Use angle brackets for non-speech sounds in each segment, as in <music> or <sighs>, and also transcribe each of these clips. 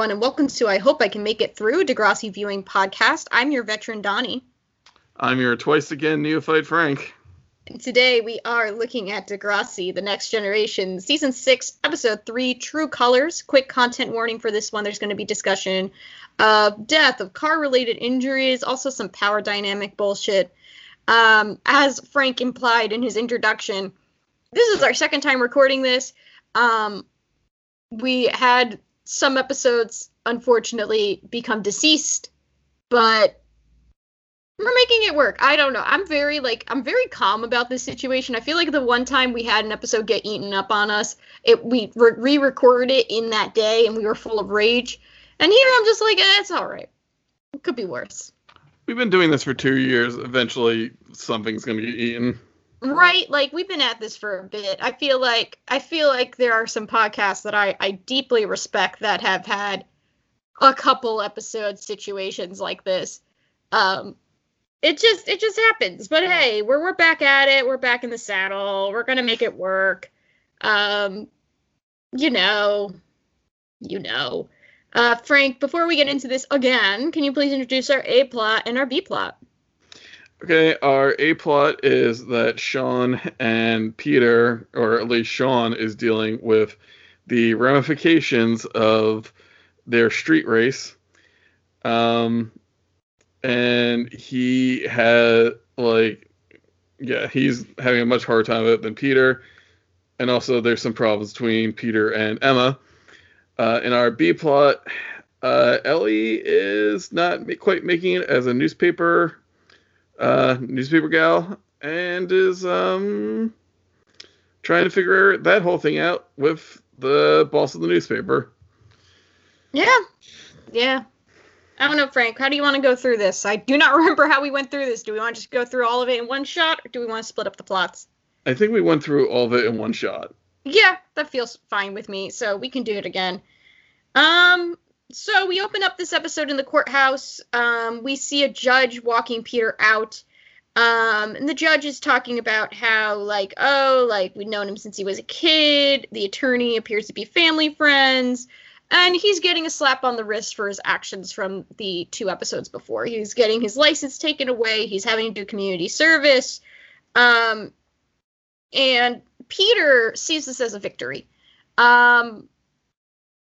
everyone, and welcome to I Hope I Can Make It Through Degrassi Viewing Podcast. I'm your veteran, Donnie. I'm your twice again neophyte, Frank. And today we are looking at Degrassi, The Next Generation, Season 6, Episode 3, True Colors. Quick content warning for this one there's going to be discussion of death, of car related injuries, also some power dynamic bullshit. Um, as Frank implied in his introduction, this is our second time recording this. Um, we had some episodes unfortunately become deceased, but we're making it work. I don't know. I'm very like I'm very calm about this situation. I feel like the one time we had an episode get eaten up on us, it we re-recorded it in that day and we were full of rage. And here I'm just like, eh, it's all right. It could be worse. We've been doing this for two years. Eventually, something's gonna get eaten right like we've been at this for a bit. I feel like i feel like there are some podcasts that i i deeply respect that have had a couple episode situations like this. Um it just it just happens. But hey we're we're back at it. We're back in the saddle. We're gonna make it work. Um you know you know. Uh frank before we get into this again can you please introduce our a plot and our b plot Okay, our A plot is that Sean and Peter, or at least Sean, is dealing with the ramifications of their street race. Um, and he had, like, yeah, he's having a much harder time of it than Peter. And also, there's some problems between Peter and Emma. Uh, in our B plot, uh, Ellie is not quite making it as a newspaper uh, newspaper gal and is um, trying to figure that whole thing out with the boss of the newspaper. Yeah, yeah. I don't know, Frank. How do you want to go through this? I do not <laughs> remember how we went through this. Do we want to just go through all of it in one shot, or do we want to split up the plots? I think we went through all of it in one shot. Yeah, that feels fine with me. So we can do it again. Um, so we open up this episode in the courthouse. Um, we see a judge walking Peter out. Um, and the judge is talking about how, like, oh, like, we've known him since he was a kid. The attorney appears to be family friends. And he's getting a slap on the wrist for his actions from the two episodes before. He's getting his license taken away. He's having to do community service. Um, and Peter sees this as a victory. Um,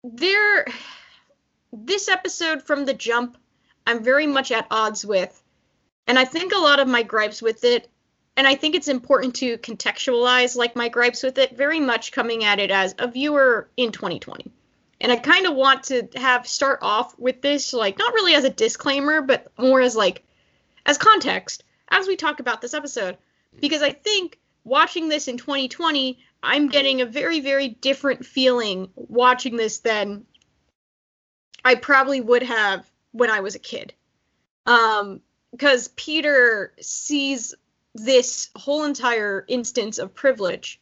there this episode from the jump, I'm very much at odds with. And I think a lot of my gripes with it, and I think it's important to contextualize like my gripes with it, very much coming at it as a viewer in 2020. And I kind of want to have start off with this, like, not really as a disclaimer, but more as like, as context as we talk about this episode. Because I think watching this in 2020, I'm getting a very, very different feeling watching this than I probably would have when I was a kid. Um, because Peter sees this whole entire instance of privilege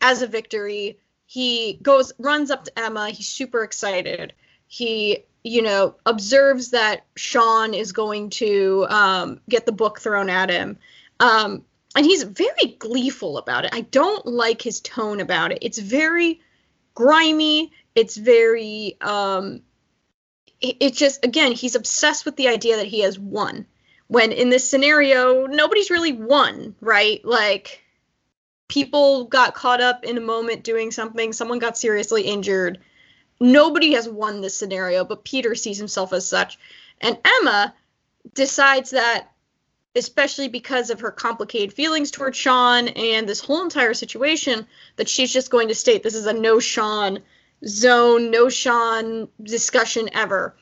as a victory. He goes, runs up to Emma. He's super excited. He, you know, observes that Sean is going to um, get the book thrown at him. Um, and he's very gleeful about it. I don't like his tone about it. It's very grimy. It's very um, it's just again he's obsessed with the idea that he has won. When in this scenario nobody's really won right? Like people got caught up in a moment doing something. Someone got seriously injured. Nobody has won this scenario but peter sees himself as such. And emma decides that especially because of her complicated feelings towards sean and this whole entire situation that she's just going to state this is a no sean zone, no Sean discussion ever.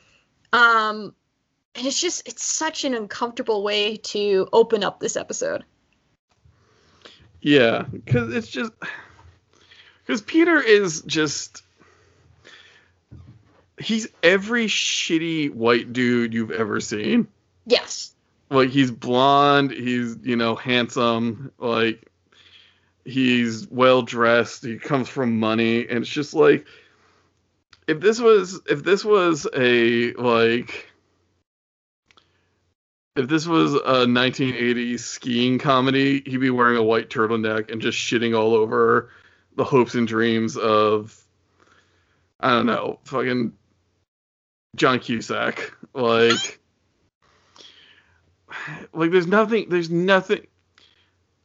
Um, and it's just it's such an uncomfortable way to open up this episode. Yeah, because it's just because Peter is just he's every shitty white dude you've ever seen. Yes. Like he's blonde, he's you know handsome, like he's well dressed, he comes from money, and it's just like if this was if this was a like if this was a 1980s skiing comedy, he'd be wearing a white turtleneck and just shitting all over the hopes and dreams of I don't know, fucking John Cusack. Like, <sighs> like there's nothing. There's nothing.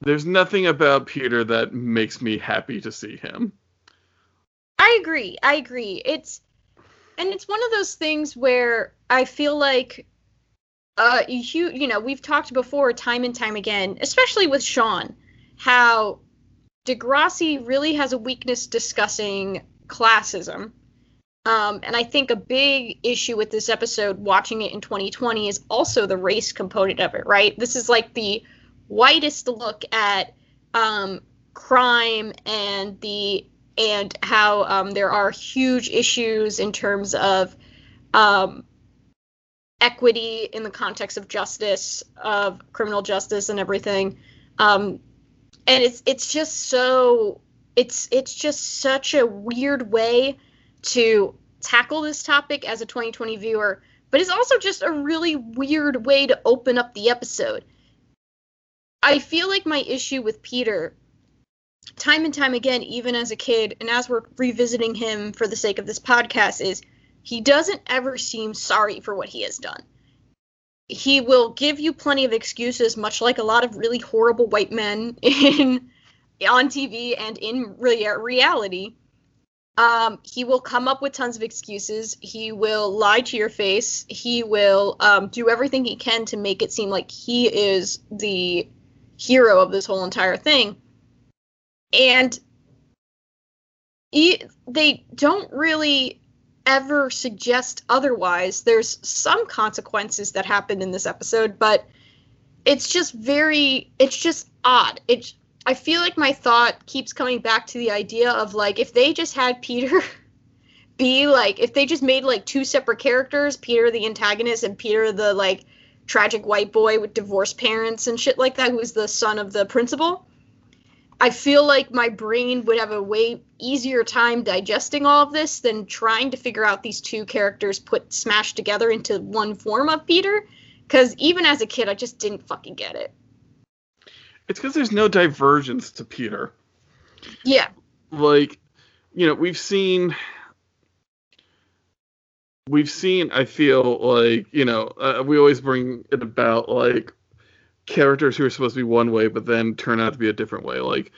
There's nothing about Peter that makes me happy to see him. I agree. I agree. It's and it's one of those things where I feel like uh you you know, we've talked before time and time again, especially with Sean, how Degrassi really has a weakness discussing classism. Um, and I think a big issue with this episode, watching it in 2020, is also the race component of it, right? This is like the whitest look at um, crime and the and how um, there are huge issues in terms of um, equity in the context of justice, of criminal justice, and everything. Um, and it's it's just so it's it's just such a weird way to tackle this topic as a 2020 viewer, but it's also just a really weird way to open up the episode. I feel like my issue with Peter time and time again, even as a kid, and as we're revisiting him for the sake of this podcast, is he doesn't ever seem sorry for what he has done. He will give you plenty of excuses, much like a lot of really horrible white men <laughs> in on TV and in rea- reality. Um, he will come up with tons of excuses. He will lie to your face. He will um, do everything he can to make it seem like he is the hero of this whole entire thing and he, they don't really ever suggest otherwise. There's some consequences that happen in this episode, but it's just very it's just odd. It I feel like my thought keeps coming back to the idea of like if they just had Peter <laughs> be like if they just made like two separate characters, Peter the antagonist and Peter the like tragic white boy with divorced parents and shit like that who's the son of the principal I feel like my brain would have a way easier time digesting all of this than trying to figure out these two characters put smashed together into one form of Peter. Because even as a kid, I just didn't fucking get it. It's because there's no divergence to Peter. Yeah. Like, you know, we've seen. We've seen, I feel like, you know, uh, we always bring it about, like, characters who are supposed to be one way but then turn out to be a different way. Like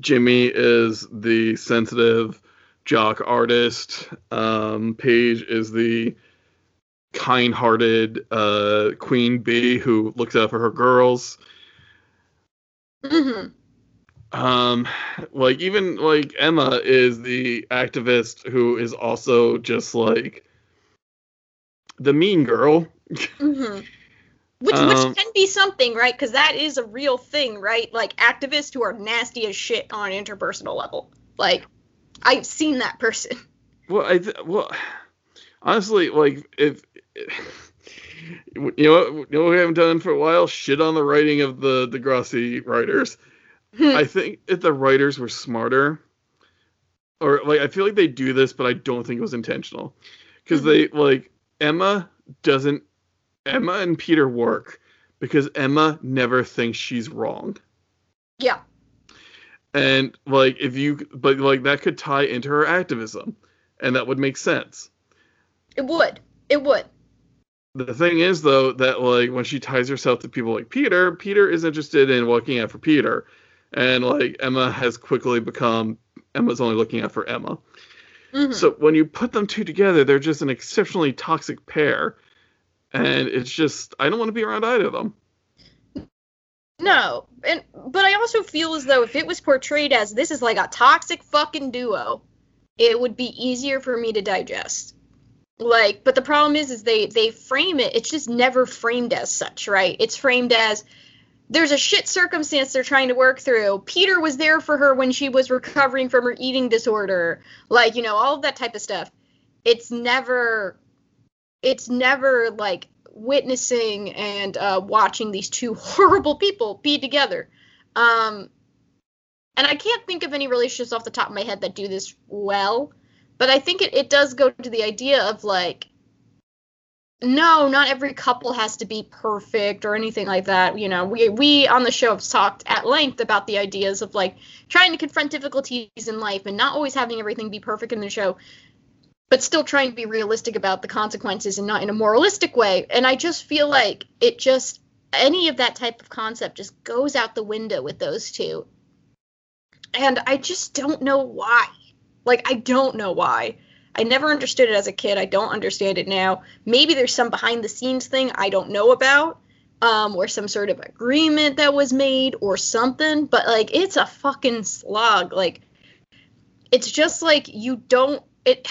Jimmy is the sensitive jock artist. Um, Paige is the kind-hearted uh, queen bee who looks out for her girls. Mm-hmm. Um, like even like Emma is the activist who is also just like the mean girl. <laughs> Mm-hmm. Which um, which can be something, right? Because that is a real thing, right? Like activists who are nasty as shit on an interpersonal level. Like I've seen that person. <laughs> Well, I th- well, honestly, like if. You know, what, you know what we haven't done for a while? Shit on the writing of the Degrassi writers. Hmm. I think if the writers were smarter, or like I feel like they do this, but I don't think it was intentional, because mm-hmm. they like Emma doesn't Emma and Peter work because Emma never thinks she's wrong. Yeah. And like if you but like that could tie into her activism and that would make sense. It would. It would. The thing is though that like when she ties herself to people like Peter, Peter is interested in looking out for Peter. And like Emma has quickly become Emma's only looking out for Emma. Mm-hmm. So when you put them two together, they're just an exceptionally toxic pair and it's just I don't want to be around either of them. No, and but I also feel as though if it was portrayed as this is like a toxic fucking duo, it would be easier for me to digest. Like, but the problem is, is they they frame it. It's just never framed as such, right? It's framed as there's a shit circumstance they're trying to work through. Peter was there for her when she was recovering from her eating disorder, like you know all of that type of stuff. It's never it's never like witnessing and uh, watching these two <laughs> horrible people be together. Um, and I can't think of any relationships off the top of my head that do this well, but I think it, it does go to the idea of like, no, not every couple has to be perfect or anything like that. You know, we we on the show have talked at length about the ideas of like trying to confront difficulties in life and not always having everything be perfect in the show but still trying to be realistic about the consequences and not in a moralistic way. And I just feel like it just any of that type of concept just goes out the window with those two. And I just don't know why. Like I don't know why. I never understood it as a kid. I don't understand it now. Maybe there's some behind the scenes thing I don't know about, um, or some sort of agreement that was made or something. But like, it's a fucking slog. Like, it's just like you don't it,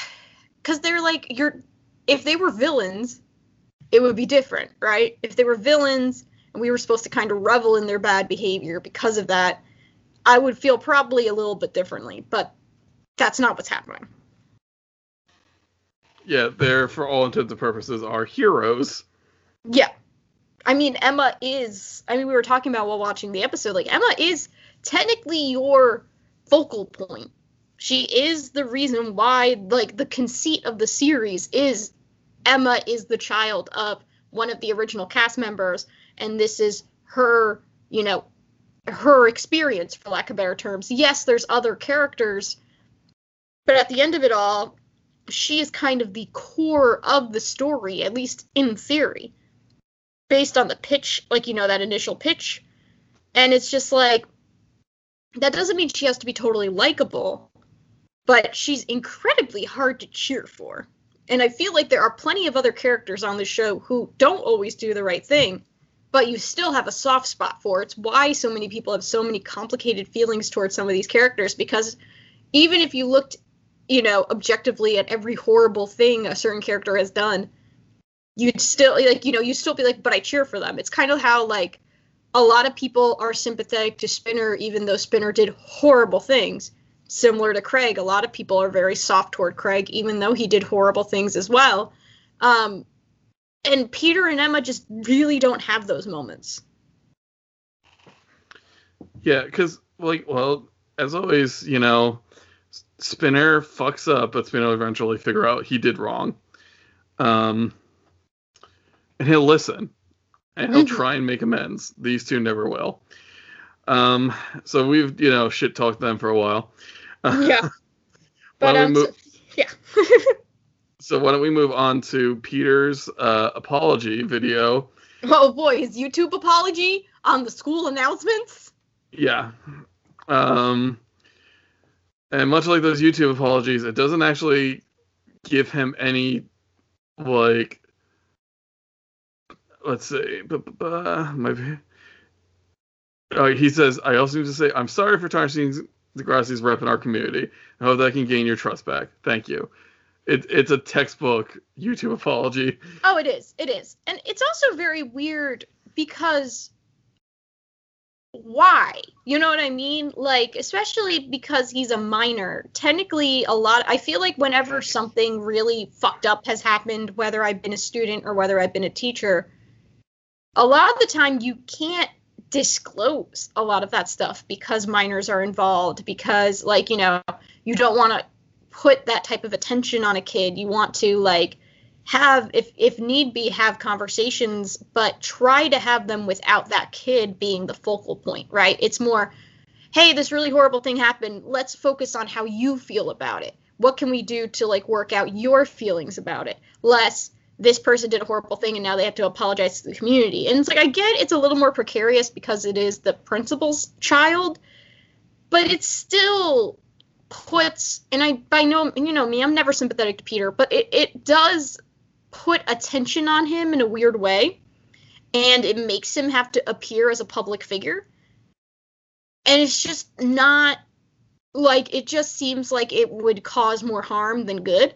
because they're like you're. If they were villains, it would be different, right? If they were villains and we were supposed to kind of revel in their bad behavior because of that, I would feel probably a little bit differently. But that's not what's happening yeah, they're for all intents and purposes are heroes. Yeah. I mean, Emma is. I mean, we were talking about while watching the episode. Like, Emma is technically your focal point. She is the reason why, like, the conceit of the series is Emma is the child of one of the original cast members, and this is her, you know, her experience, for lack of better terms. Yes, there's other characters, but at the end of it all, she is kind of the core of the story, at least in theory, based on the pitch, like, you know, that initial pitch. And it's just like, that doesn't mean she has to be totally likable, but she's incredibly hard to cheer for. And I feel like there are plenty of other characters on the show who don't always do the right thing, but you still have a soft spot for. It's why so many people have so many complicated feelings towards some of these characters because even if you looked you know, objectively at every horrible thing a certain character has done, you'd still like, you know, you'd still be like, but I cheer for them. It's kind of how like a lot of people are sympathetic to Spinner, even though Spinner did horrible things. Similar to Craig, a lot of people are very soft toward Craig, even though he did horrible things as well. Um, and Peter and Emma just really don't have those moments. Yeah, because like, well, as always, you know, Spinner fucks up, but Spinner will eventually figure out he did wrong. Um, and he'll listen and he'll mm-hmm. try and make amends. These two never will. Um, so we've, you know, shit talked them for a while. <laughs> Yeah. but, um, move- yeah. <laughs> so why don't we move on to Peter's uh, apology video? Oh boy, his YouTube apology on the school announcements? Yeah. Um, and much like those YouTube apologies, it doesn't actually give him any like let's see my oh, he says I also need to say I'm sorry for tarnishing Degrassi's rep in our community. I hope that I can gain your trust back. Thank you. It, it's a textbook YouTube apology. Oh, it is. It is. And it's also very weird because why? You know what I mean? Like, especially because he's a minor. Technically, a lot, I feel like whenever something really fucked up has happened, whether I've been a student or whether I've been a teacher, a lot of the time you can't disclose a lot of that stuff because minors are involved, because, like, you know, you don't want to put that type of attention on a kid. You want to, like, have if if need be have conversations but try to have them without that kid being the focal point right? It's more hey this really horrible thing happened. Let's focus on how you feel about it. What can we do to like work out your feelings about it? Less this person did a horrible thing and now they have to apologize to the community. And it's like i get it's a little more precarious because it is the principal's child but it's still puts and i by no you know me i'm never sympathetic to peter but it, it does put attention on him in a weird way and it makes him have to appear as a public figure. And it's just not like it just seems like it would cause more harm than good.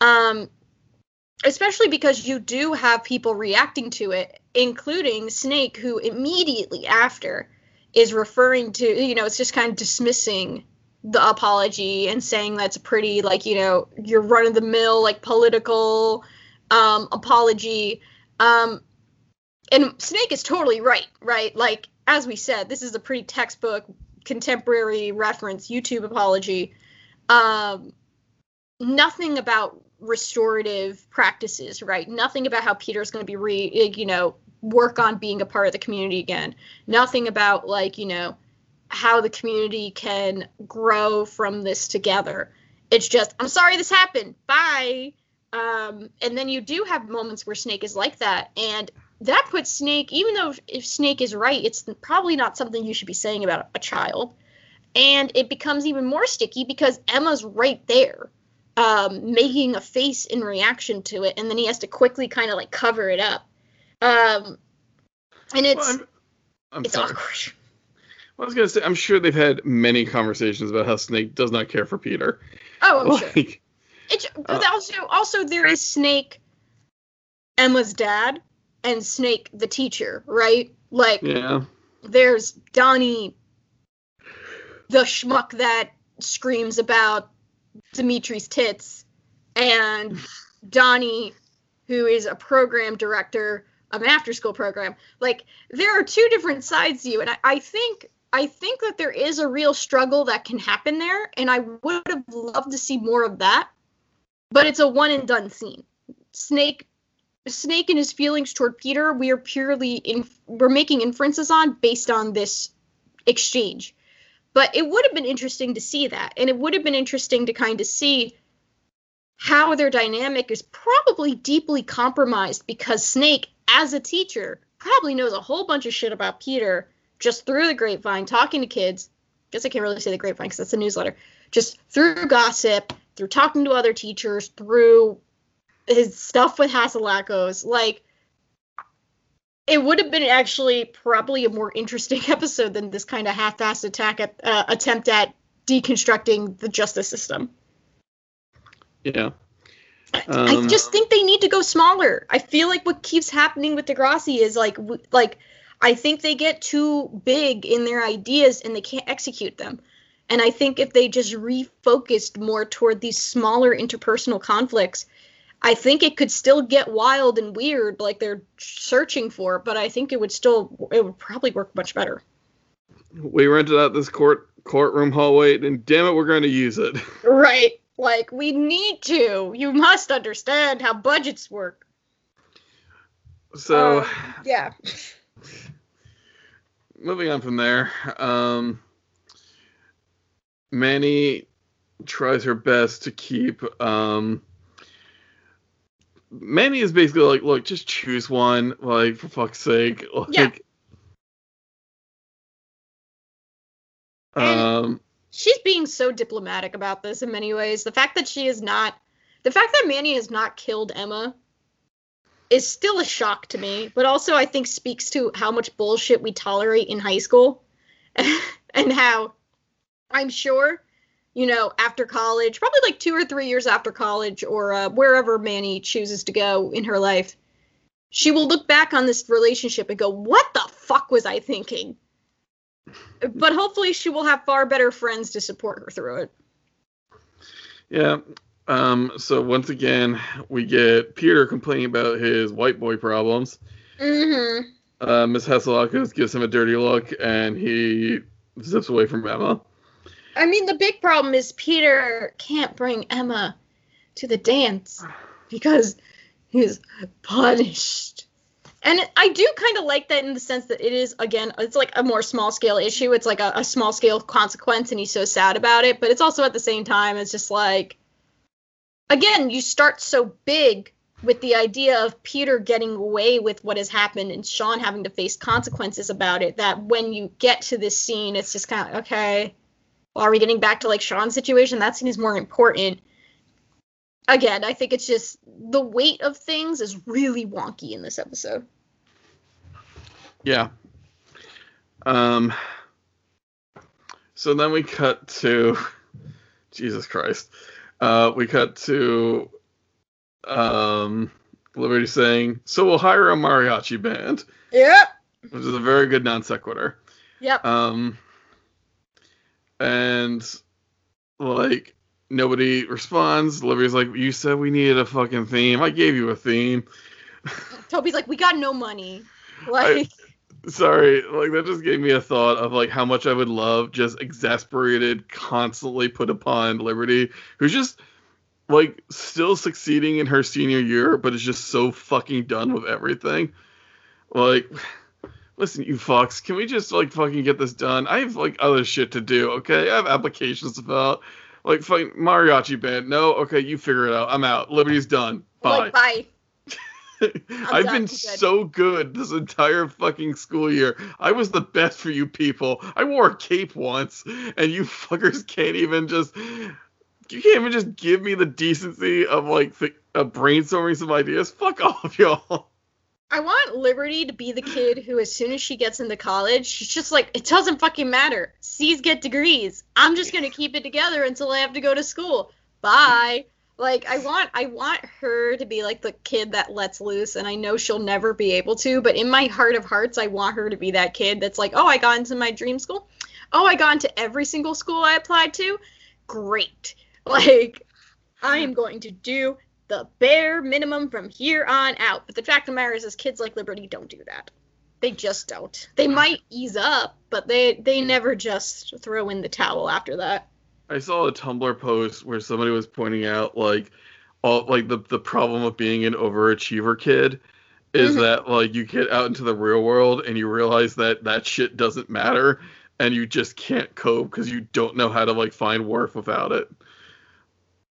Um especially because you do have people reacting to it including snake who immediately after is referring to you know it's just kind of dismissing the apology and saying that's a pretty like you know you're run of the mill like political um, apology. Um, and Snake is totally right, right? Like, as we said, this is a pretty textbook, contemporary reference YouTube apology. Um, nothing about restorative practices, right? Nothing about how Peter's going to be re, you know, work on being a part of the community again. Nothing about like, you know, how the community can grow from this together. It's just, I'm sorry this happened. Bye. Um, and then you do have moments where Snake is like that, and that puts Snake, even though if Snake is right, it's probably not something you should be saying about a child. And it becomes even more sticky because Emma's right there, um, making a face in reaction to it, and then he has to quickly kind of like cover it up. Um, and it's Well, I'm, I'm it's sorry. awkward. I was gonna say, I'm sure they've had many conversations about how Snake does not care for Peter. Oh, I'm sure. It's but Uh, also also there is Snake, Emma's dad, and Snake the teacher, right? Like yeah, there's Donnie, the schmuck that screams about Dimitri's tits, and Donnie, who is a program director of an after school program. Like there are two different sides to you, and I, I think I think that there is a real struggle that can happen there, and I would have loved to see more of that. But it's a one and done scene. Snake Snake and his feelings toward Peter, we are purely in we're making inferences on based on this exchange. But it would have been interesting to see that, and it would have been interesting to kind of see how their dynamic is probably deeply compromised because Snake, as a teacher, probably knows a whole bunch of shit about Peter just through the grapevine, talking to kids. I Guess I can't really say the grapevine because that's a newsletter. Just through gossip, through talking to other teachers, through his stuff with Hatzilakos. Like, it would have been actually probably a more interesting <laughs> episode than this kind of half-assed attack at uh, attempt at deconstructing the justice system. yeah. I Um, just think they need to go smaller. I feel like what keeps happening with Degrassi is like like I think they get too big in their ideas and they can't execute them. And I think if they just refocused more toward these smaller interpersonal conflicts, I think it could still get wild and weird like they're searching for, but I think it would still it would probably work much better. We rented out this court courtroom hallway, and damn it, we're going to use it. <laughs> Right. Like we need to. You must understand how budgets work. So, Um, yeah. <laughs> moving on from there, um, Manny tries her best to keep. Um, Manny is basically like, look, just choose one, like for fuck's sake, like. Yeah. Um, she's being so diplomatic about this in many ways. The fact that she is not, the fact that Manny has not killed Emma is still a shock to me, but also I think speaks to how much bullshit we tolerate in high school <laughs> and how I'm sure, you know, after college, probably like two or three years after college or uh, wherever Manny chooses to go in her life, she will look back on this relationship and go, what the fuck was I thinking? but hopefully she will have far better friends to support her through it. Yeah. Um, so once again, we get Peter complaining about his white boy problems. Mm-hmm. Uh, Miss Hatzilakos gives him a dirty look, and he zips away from Emma. I mean, the big problem is Peter can't bring Emma to the dance because he's punished. And I do kind of like that in the sense that it is, again, it's like a more small scale issue. It's like a, a small scale consequence, and he's so sad about it. But it's also at the same time, it's just like, again, you start so big with the idea of Peter getting away with what has happened and Sean having to face consequences about it that when you get to this scene, it's just kind of, okay, are we getting back to like Sean's situation? That scene is more important. Again, I think it's just the weight of things is really wonky in this episode. Yeah. Um. So then we cut to Jesus Christ. Uh, we cut to um Liberty saying, "So we'll hire a mariachi band," Yep. which is a very good non sequitur. Yep. Um, and like nobody responds. Liberty's like, "You said we needed a fucking theme. I gave you a theme." <laughs> Toby's like, we got no money. Like, Sorry, like that just gave me a thought of like how much I would love just exasperated, constantly put upon Liberty, who's just like still succeeding in her senior year, but is just so fucking done with everything. Like, listen, you fucks, can we just like fucking get this done? I have like other shit to do, okay? I have applications to fill. Like fucking mariachi band. No, okay, you figure it out. I'm out. Liberty's done. Bye. Like, bye. <laughs> I've been Good. so good this entire fucking school year. I was the best for you people. I wore a cape once, and you <laughs> fuckers can't even just. You can't even just give me the decency of like th- of brainstorming some ideas. Fuck off, y'all. <laughs> I want Liberty to be the kid who, as soon as she gets into college, she's just like, it doesn't fucking matter. C's get degrees. I'm just gonna keep it together until I have to go to school. Bye. Like I want, I want her to be like the kid that lets loose, and I know she'll never be able to. But in my heart of hearts, I want her to be that kid that's like, oh, I got into my dream school. Oh, I got into every single school I applied to. Great. Like, I am going to do the bare minimum from here on out. But the fact of the matter is, is kids like Liberty don't do that. They just don't. They might ease up, but they they never just throw in the towel after that. I saw a Tumblr post where somebody was pointing out like all like the the problem of being an overachiever kid is Mhm. that like you get out into the real world and you realize that that shit doesn't matter and you just can't cope because you don't know how to like find worth without it.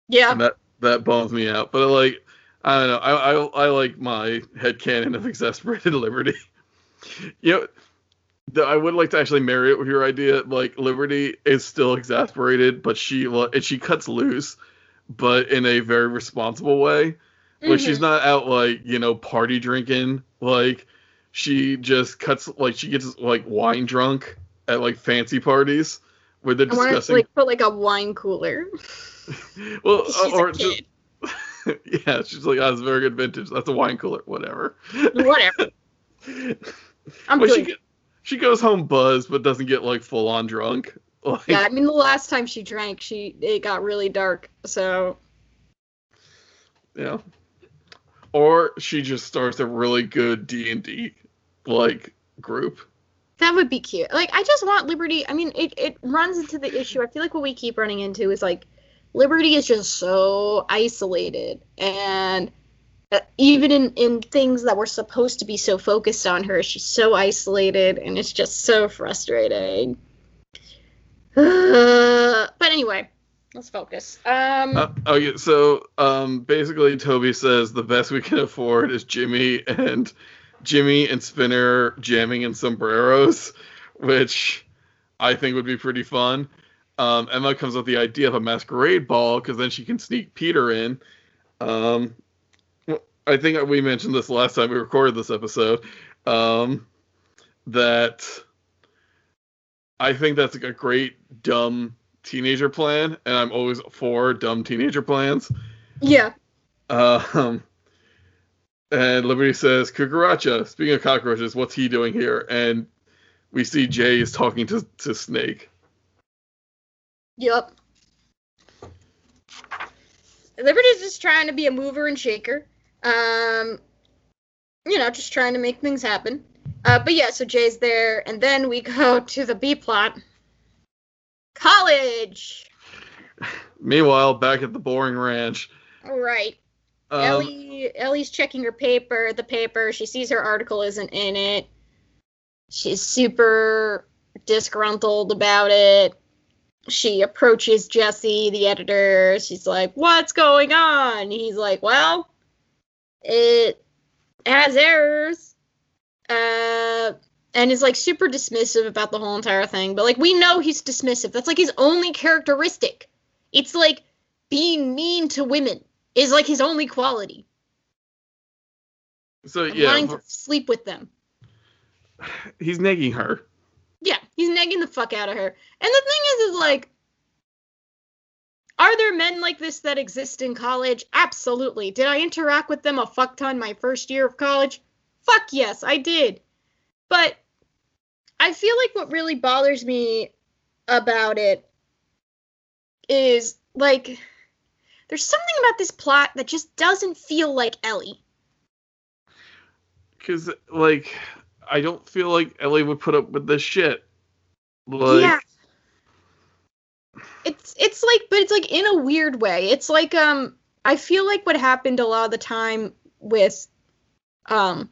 Yeah. And that that bums me out. But like I don't know. I I, I like my head headcanon of exasperated <laughs> liberty. you know, the, I would like to actually marry it with your idea. Like Liberty is still exasperated, but she and she cuts loose, but in a very responsible way. Like she's Mhm. not out like you know party drinking. Like she just cuts like she gets like wine drunk at like fancy parties where they're I want to like put like a wine cooler. <laughs> well, <laughs> She's or just <laughs> yeah, she's like, oh, very good vintage. That's a wine cooler, whatever. Whatever. I'm but she get- she goes home buzzed, but doesn't get like full on drunk. Like, Yeah, I mean the last time she drank, she it got really dark. So yeah. Or she just starts a really good D and D like group. That would be cute. Like I just want Liberty. I mean, it it runs into the issue. I feel like what we keep running into is like Liberty is just so isolated, and uh, even in in things that were supposed to be so focused on her, she's so isolated, and it's just so frustrating. <sighs> but anyway, let's focus. Um, Uh, oh yeah, so um, basically Toby says the best we can afford is Jimmy and Jimmy and Spinner jamming in sombreros, which I think would be pretty fun. Um, Emma comes up with the idea of a masquerade ball because then she can sneak Peter in. Um, I think we mentioned this last time we recorded this episode. Um, that I think that's like a great dumb teenager plan, and I'm always for dumb teenager plans. yeah, Um, and Liberty says, "Cucaracha." Speaking of cockroaches, what's he doing here? And we see Jay is talking to to Snake. Yep. Liberty's just trying to be a mover and shaker. Um, you know, just trying to make things happen. Uh, but yeah, so Jay's there, and then we go <laughs> to the B plot. College. Meanwhile, back at the boring ranch, right. Um, Ellie Ellie's checking her paper, the paper. She sees her article isn't in it. She's super disgruntled about it. She approaches Jesse, the editor. She's like, "What's going on?" He's like, "Well, it has errors." Uh and is like super dismissive about the whole entire thing. But like we know he's dismissive. That's like his only characteristic. It's like being mean to women is like his only quality. so and yeah, wanting to sleep with them. <sighs> he's nagging her. Yeah, he's nagging the fuck out of her. And the thing is, is like, are there men like this that exist in college? Absolutely. Did I interact with them a fuck ton my first year of college? Fuck yes, I did. But I feel like what really bothers me about it is like there's something about this plot that just doesn't feel like Ellie. Because like, I don't feel like Ellie would put up with this shit. Like, yeah. It's it's like but it's like in a weird way. It's like um I feel like what happened a lot of the time with um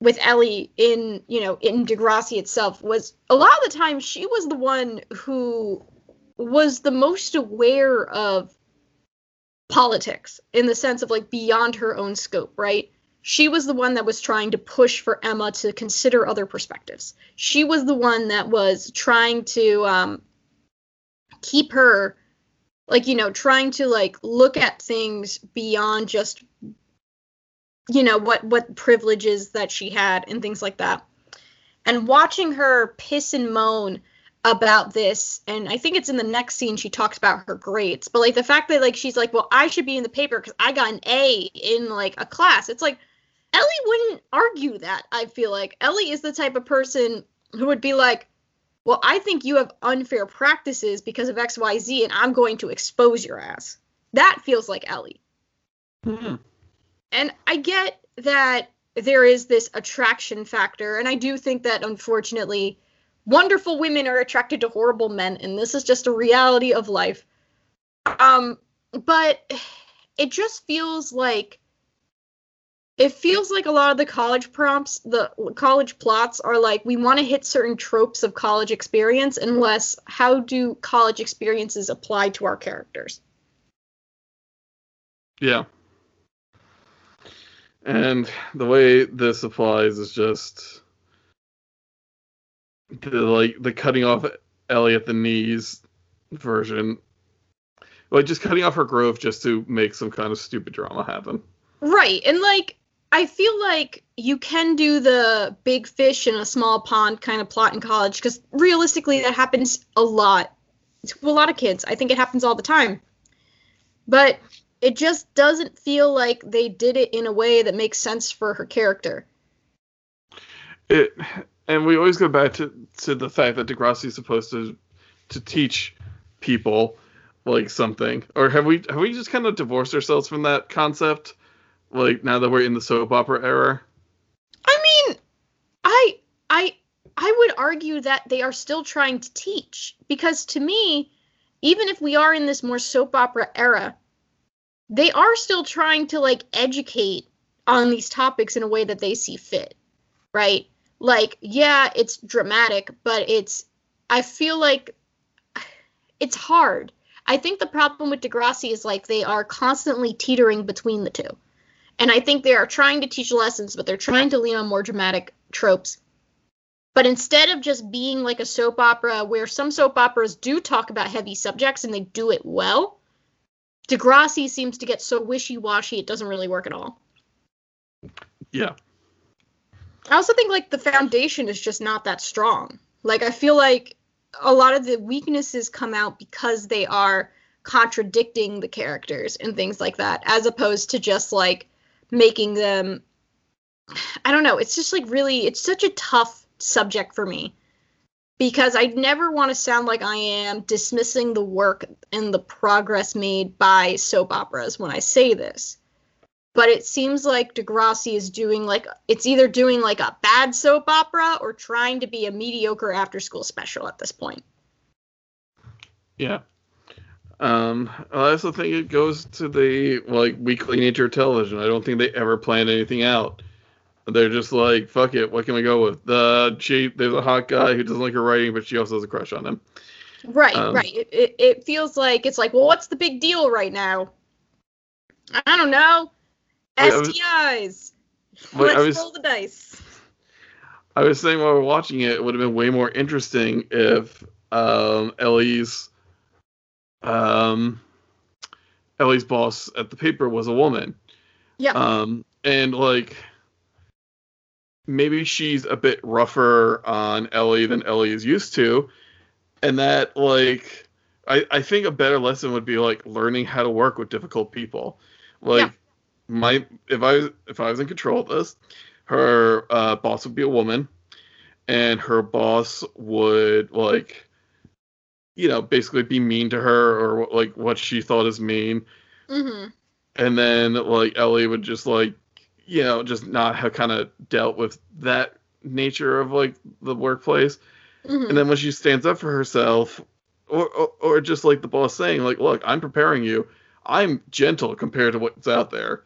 with Ellie in, you know, in Degrassi itself was a lot of the time she was the one who was the most aware of politics in the sense of like beyond her own scope, right? She was the one that was trying to push for Emma to consider other perspectives. She was the one that was trying to um, keep her, like, you know, trying to like look at things beyond just, you know, what what privileges that she had and things like that. And watching her piss and moan about this and i think it's in the next scene she talks about her grades but like the fact that like she's like well i should be in the paper because i got an a in like a class. It's like ellie wouldn't argue that i feel like. Ellie is the type of person who would be like well i think you have unfair practices because of xyz and i'm going to expose your ass. That feels like ellie. Hmm. and i get that there is this attraction factor and i do think that unfortunately wonderful women are attracted to horrible men and this is just a reality of life um but it just feels like it feels like a lot of the college prompts the college plots are like we want to hit certain tropes of college experience unless how do college experiences apply to our characters Yeah. And the way this applies is just the like the cutting off Ellie at the knees version. Like just cutting off her growth just to make some kind of stupid drama happen. Right. And like I feel like you can do the big fish in a small pond kind of plot in college because realistically that happens a lot to a lot of kids. I think it happens all the time. But it just doesn't feel like they did it in a way that makes sense for her character. It and we always go back to to the fact that Degrassi is supposed to to teach people like something. Or have we have we just kind of divorced ourselves from that concept? Like now that we're in the soap opera era? I mean, I I I would argue that they are still trying to teach because to me, even if we are in this more soap opera era, they are still trying to like educate on these topics in a way that they see fit, right? Like, yeah, it's dramatic, but it's I feel like it's hard. I think the problem with Degrassi is like they are constantly teetering between the two. And I think they are trying to teach lessons, but they're trying to lean on more dramatic tropes. But instead of just being like a soap opera, where some soap operas do talk about heavy subjects and they do it well, Degrassi seems to get so wishy washy it doesn't really work at all. Yeah. I also think like the foundation is just not that strong. Like I feel like a lot of the weaknesses come out because they are contradicting the characters and things like that, as opposed to just like making them. I don't know. It's just like really, it's such a tough subject for me because I never want to sound like I am dismissing the work and the progress made by soap operas when I say this. But it seems like Degrassi is doing like it's either doing like a bad soap opera or trying to be a mediocre after school special at this point. Yeah. Um, I also think it goes to the like weekly nature of television. I don't think they ever planned anything out. They're just like, fuck it, what can we go with? The she there's a hot guy who doesn't like her writing, but she also has a crush on him. Right, Um, right. It, it it feels like it's like, well, what's the big deal right now? I don't know. STIs. Wait, Let's was- roll the dice. I was saying while we we're watching it, it would have been way more interesting if um, Ellie's um, Ellie's boss at the paper was a woman. Yeah. Um, and like maybe she's a bit rougher on Ellie than Ellie is used to, and that like I I think a better lesson would be like learning how to work with difficult people. Like Yeah. My if I if I was in control of this, her uh, boss would be a woman, and her boss would like you know basically be mean to her or like what she thought is mean. Hmm and then like Ellie would just like you know just not have kind of dealt with that nature of like the workplace. Hmm and then when she stands up for herself or, or or just like the boss saying like look I'm preparing you. I'm gentle compared to what's out there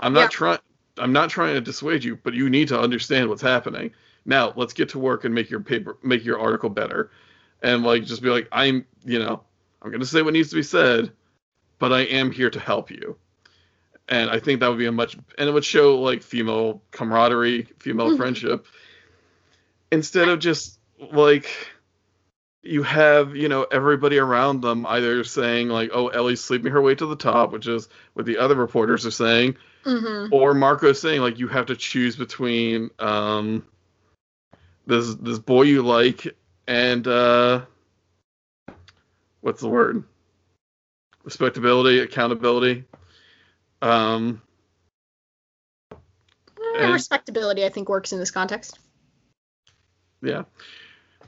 I'm not Yeah. trying I'm not trying to dissuade you but you need to understand what's happening now let's get to work and make your paper make your article better and like just be like I'm you know I'm going to say what needs to be said, but I am here to help you. And I think that would be a much, and it would show like female camaraderie, female Mhm. friendship, instead of just like you have you know everybody around them either saying like oh ellie's sleeping her way to the top which is what the other reporters are saying hmm or marco saying like you have to choose between um this this boy you like and uh what's the word respectability accountability um And- respectability, I think, works in this context. Yeah.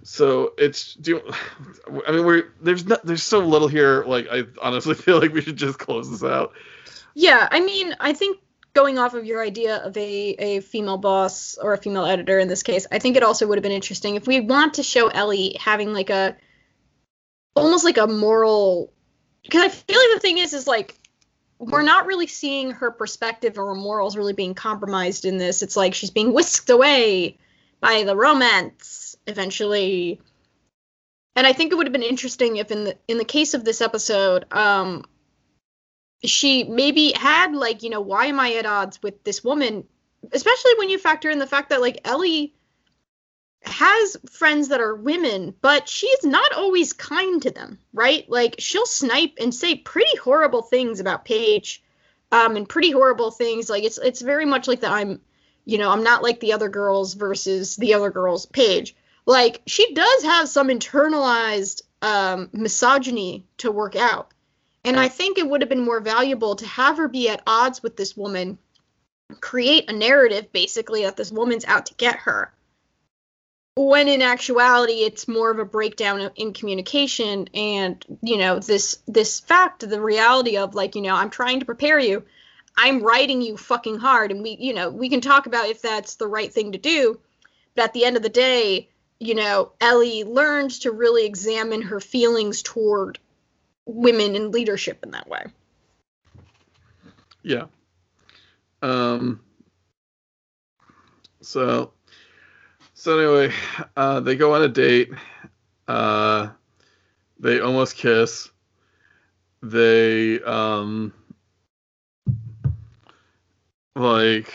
So it's do you, I mean we're there's not there's so little here like I honestly <laughs> feel like we should just close this out. Yeah, I mean, I think going off of your idea of a, a female boss or a female editor in this case, I think it also would have been interesting if we want to show Ellie having like a almost like a moral because I feel like the thing is is like we're not really seeing her perspective or her morals really being compromised in this. It's like she's being whisked away by the romance eventually. And I think it would have been interesting if in the in the case of this episode, um she maybe had like, you know, why am I at odds with this woman? Especially when you factor in the fact that like Ellie has friends that are women, but she's not always kind to them, right? Like she'll snipe and say pretty horrible things about Paige, um, and pretty horrible things. Like it's it's very much like that. I'm, you know, I'm not like the other girls versus the other girls. Paige, like she does have some internalized um, misogyny to work out, and I think it would have been more valuable to have her be at odds with this woman, create a narrative basically that this woman's out to get her. When in actuality it's more of a breakdown in communication and you know this this fact the reality of like you know i'm trying to prepare you. I'm writing you fucking hard. And we you know we can talk about if that's the right thing to do. But at the end of the day you know ellie learned to really examine her feelings toward women in leadership in that way Yeah. Um so so anyway, uh they go on a date. Uh they almost kiss. They um like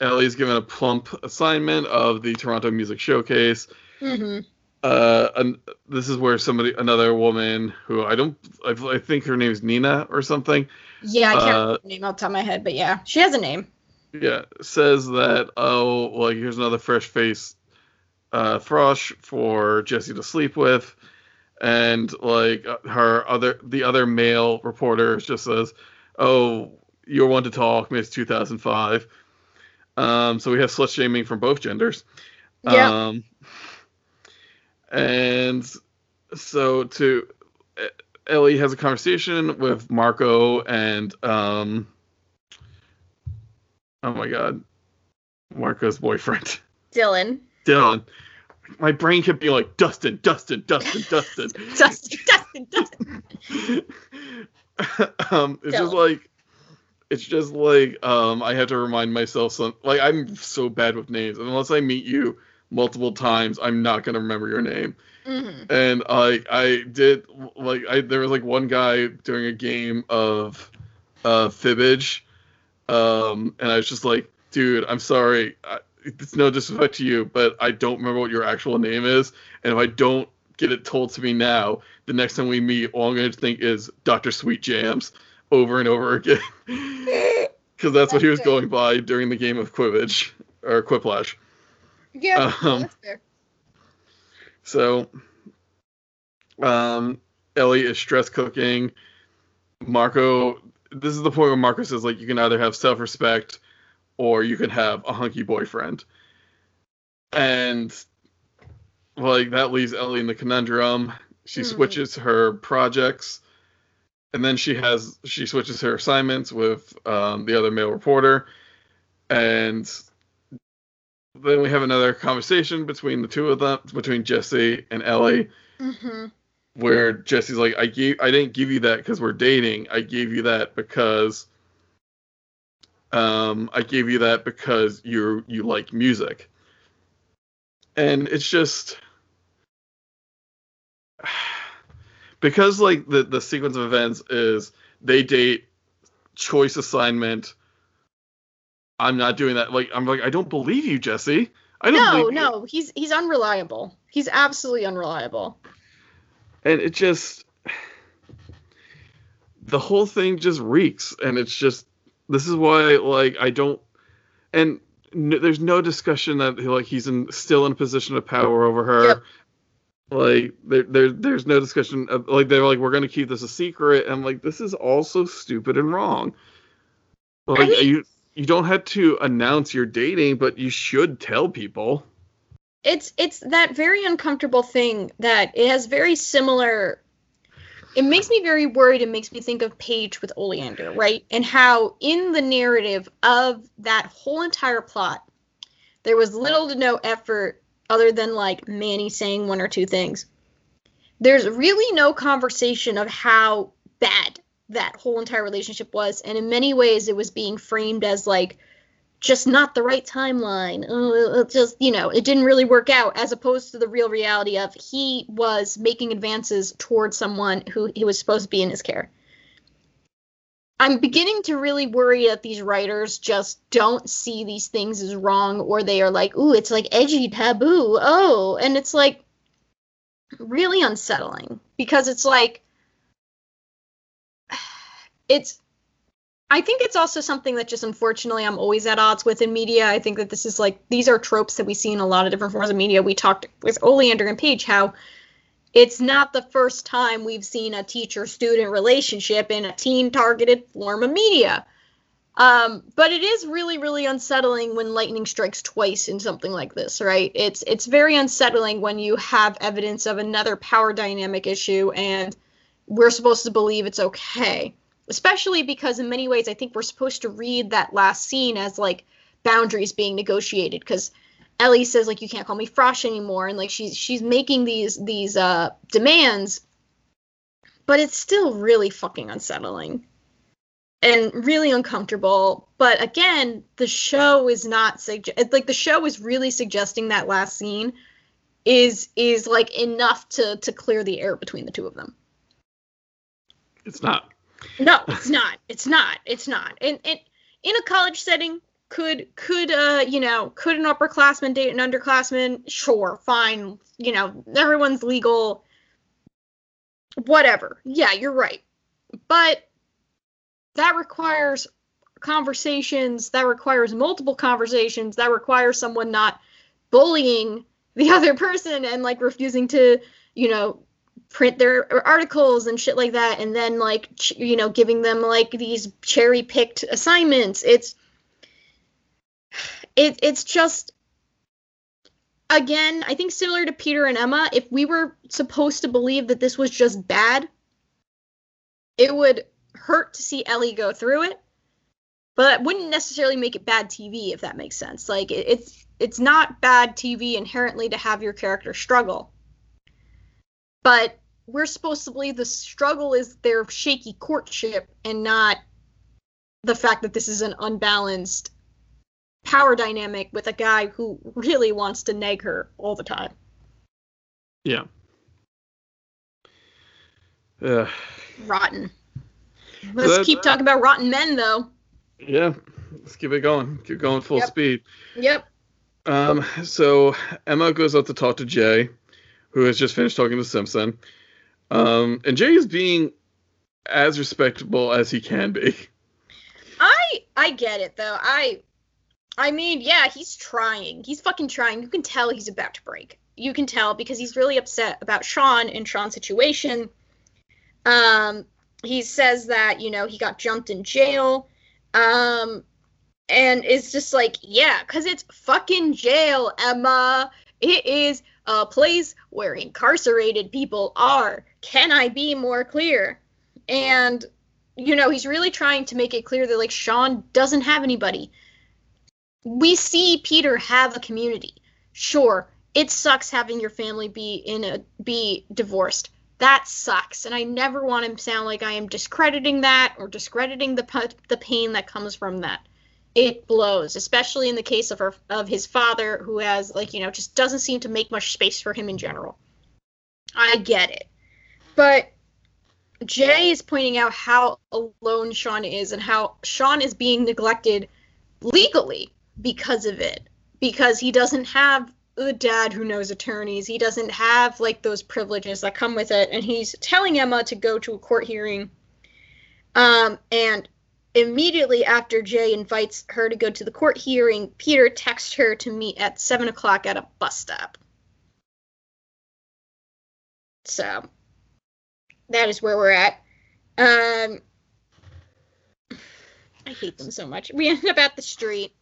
Ellie's given a plump assignment of the Toronto Music Showcase. mm-hmm. Uh, and this is where somebody, another woman who I don't, I, I think her name is Nina or something. yeah i can't Uh, remember her name off the top of my head but yeah she has a name Yeah, says that oh, well, here's another fresh face, uh, frosh for Jesse to sleep with, and like her other, the other male reporter just says, oh, you're one to talk, Miss 2005. Um, so we have slut shaming from both genders. yeah Um, and so to Ellie has a conversation with Marco and um oh my god Marco's boyfriend. Dylan. Dylan. My brain kept being like Dustin Dustin Dustin <laughs> Dustin. Dustin dustin dustin. <laughs> Um it's just like it's just like um I have to remind myself some like I'm so bad with names. Unless I meet you multiple times I'm not gonna remember your name mm-hmm. and I I did like I there was like one guy during a game of uh fibbage um and I was just like dude I'm sorry I, it's no disrespect to you but I don't remember what your actual name is and if I don't get it told to me now the next time we meet all I'm going to think is Dr. Sweet Jams over and over again <laughs> because that's what he was Okay. going by during the game of Quibbage or Quiplash Yeah, <laughs> Um, that's fair. So, um, Ellie is stress cooking. Marco, this is the point where Marco says, like, you can either have self respect or you can have a hunky boyfriend. And, like, that leaves Ellie in the conundrum. She Mhm. switches her projects. And then she has she switches her assignments with um, the other male reporter, and then we have another conversation between the two of them, between Jesse and Ellie, Mm-hmm. where Jesse's like, "I gave, I didn't give you that because we're dating. I gave you that because, um, I gave you that because you you like music." And it's just <sighs> because like the the sequence of events is they date choice assignment. I'm not doing that. Like I'm like I don't believe you, Jesse. I don't. No, believe you. no, he's he's unreliable. He's absolutely unreliable. and it just the whole thing just reeks and it's just this is why like i don't and n- there's no discussion that like he's in still in a position of power over her Yep. like there, there there's no discussion of like they're like we're going to keep this a secret and like this is also stupid and wrong like mean- you you don't have to announce you're dating but you should tell people it's it's that very uncomfortable thing that it has very similar it makes me very worried it makes me think of Paige with Oleander, right? And how in the narrative of that whole entire plot there was little to no effort other than like Manny saying one or two things. There's really no conversation of how bad that whole entire relationship was and in many ways it was being framed as like just not the right timeline. Uh, it just, you know, it didn't really work out, as opposed to the real reality of he was making advances towards someone who he was supposed to be in his care. I'm beginning to really worry that these writers just don't see these things as wrong, or they are like, ooh, it's like edgy taboo. Oh, and it's like really unsettling because it's like, it's I think it's also something that just unfortunately I'm always at odds with in media. I think that this is like these are tropes that we see in a lot of different forms of media. We talked with Oleander and Paige how it's not the first time we've seen a teacher student relationship in a teen targeted form of media. Um, but it is really, really unsettling when lightning strikes twice in something like this, right? It's it's very unsettling when you have evidence of another power dynamic issue and we're supposed to believe it's okay especially because in many ways I think we're supposed to read that last scene as like boundaries being negotiated because Ellie says like you can't call me Frosh anymore and like she's she's making these these uh demands but it's still really fucking unsettling and really uncomfortable. But again the show is not sugge- like the show is really suggesting that last scene is is like enough to to clear the air between the two of them. It's not no, it's not. It's not. It's not. And and in a college setting, could could uh you know could an upperclassman date an underclassman? Sure, fine. You know everyone's legal. Whatever. Yeah, you're right. But that requires conversations. That requires multiple conversations. That requires someone not bullying the <laughs> other person and like refusing to you know print their articles and shit like that and then like ch- you know giving them like these cherry picked assignments. It's it, it's just again i think similar to peter and emma if we were supposed to believe that this was just bad it would hurt to see ellie go through it but that wouldn't necessarily make it bad tv if that makes sense. Like it, it's it's not bad tv inherently to have your character struggle but we're supposed to believe the struggle is their shaky courtship and not the fact that this is an unbalanced power dynamic with a guy who really wants to nag her all the time. yeah uh, Rotten. Let's that- keep talking about rotten men, though. yeah let's keep it going keep going full Yep. speed Yep. Um, so Emma goes out to talk to Jay, who has just finished talking to Simpson. Um, and Jay is being as respectable as he can be. I I get it though. I I mean, yeah, he's trying. He's fucking trying. You can tell he's about to break. You can tell because he's really upset about Sean and Sean's situation. Um he says that, you know, he got jumped in jail. Um and it's just like, yeah, cuz it's fucking jail, Emma. It is a place where incarcerated people are. Can I be more clear? And you know, he's really trying to make it clear that like Sean doesn't have anybody. We see Peter have a community. Sure, it sucks having your family be in a be divorced. That sucks, and I never want to sound like I am discrediting that or discrediting the the pain that comes from that. It blows, especially in the case of her of his father, who has like you know just doesn't seem to make much space for him in general. I get it, but Jay is pointing out how alone Sean is and how Sean is being neglected legally because of it. Because he doesn't have the dad who knows attorneys. He doesn't have like those privileges that come with it. And he's telling Emma to go to a court hearing. Um, and immediately after Jay invites her to go to the court hearing, Peter texts her to meet at seven o'clock at a bus stop. So that is where we're at. Um, I hate them so much. We end up at the street.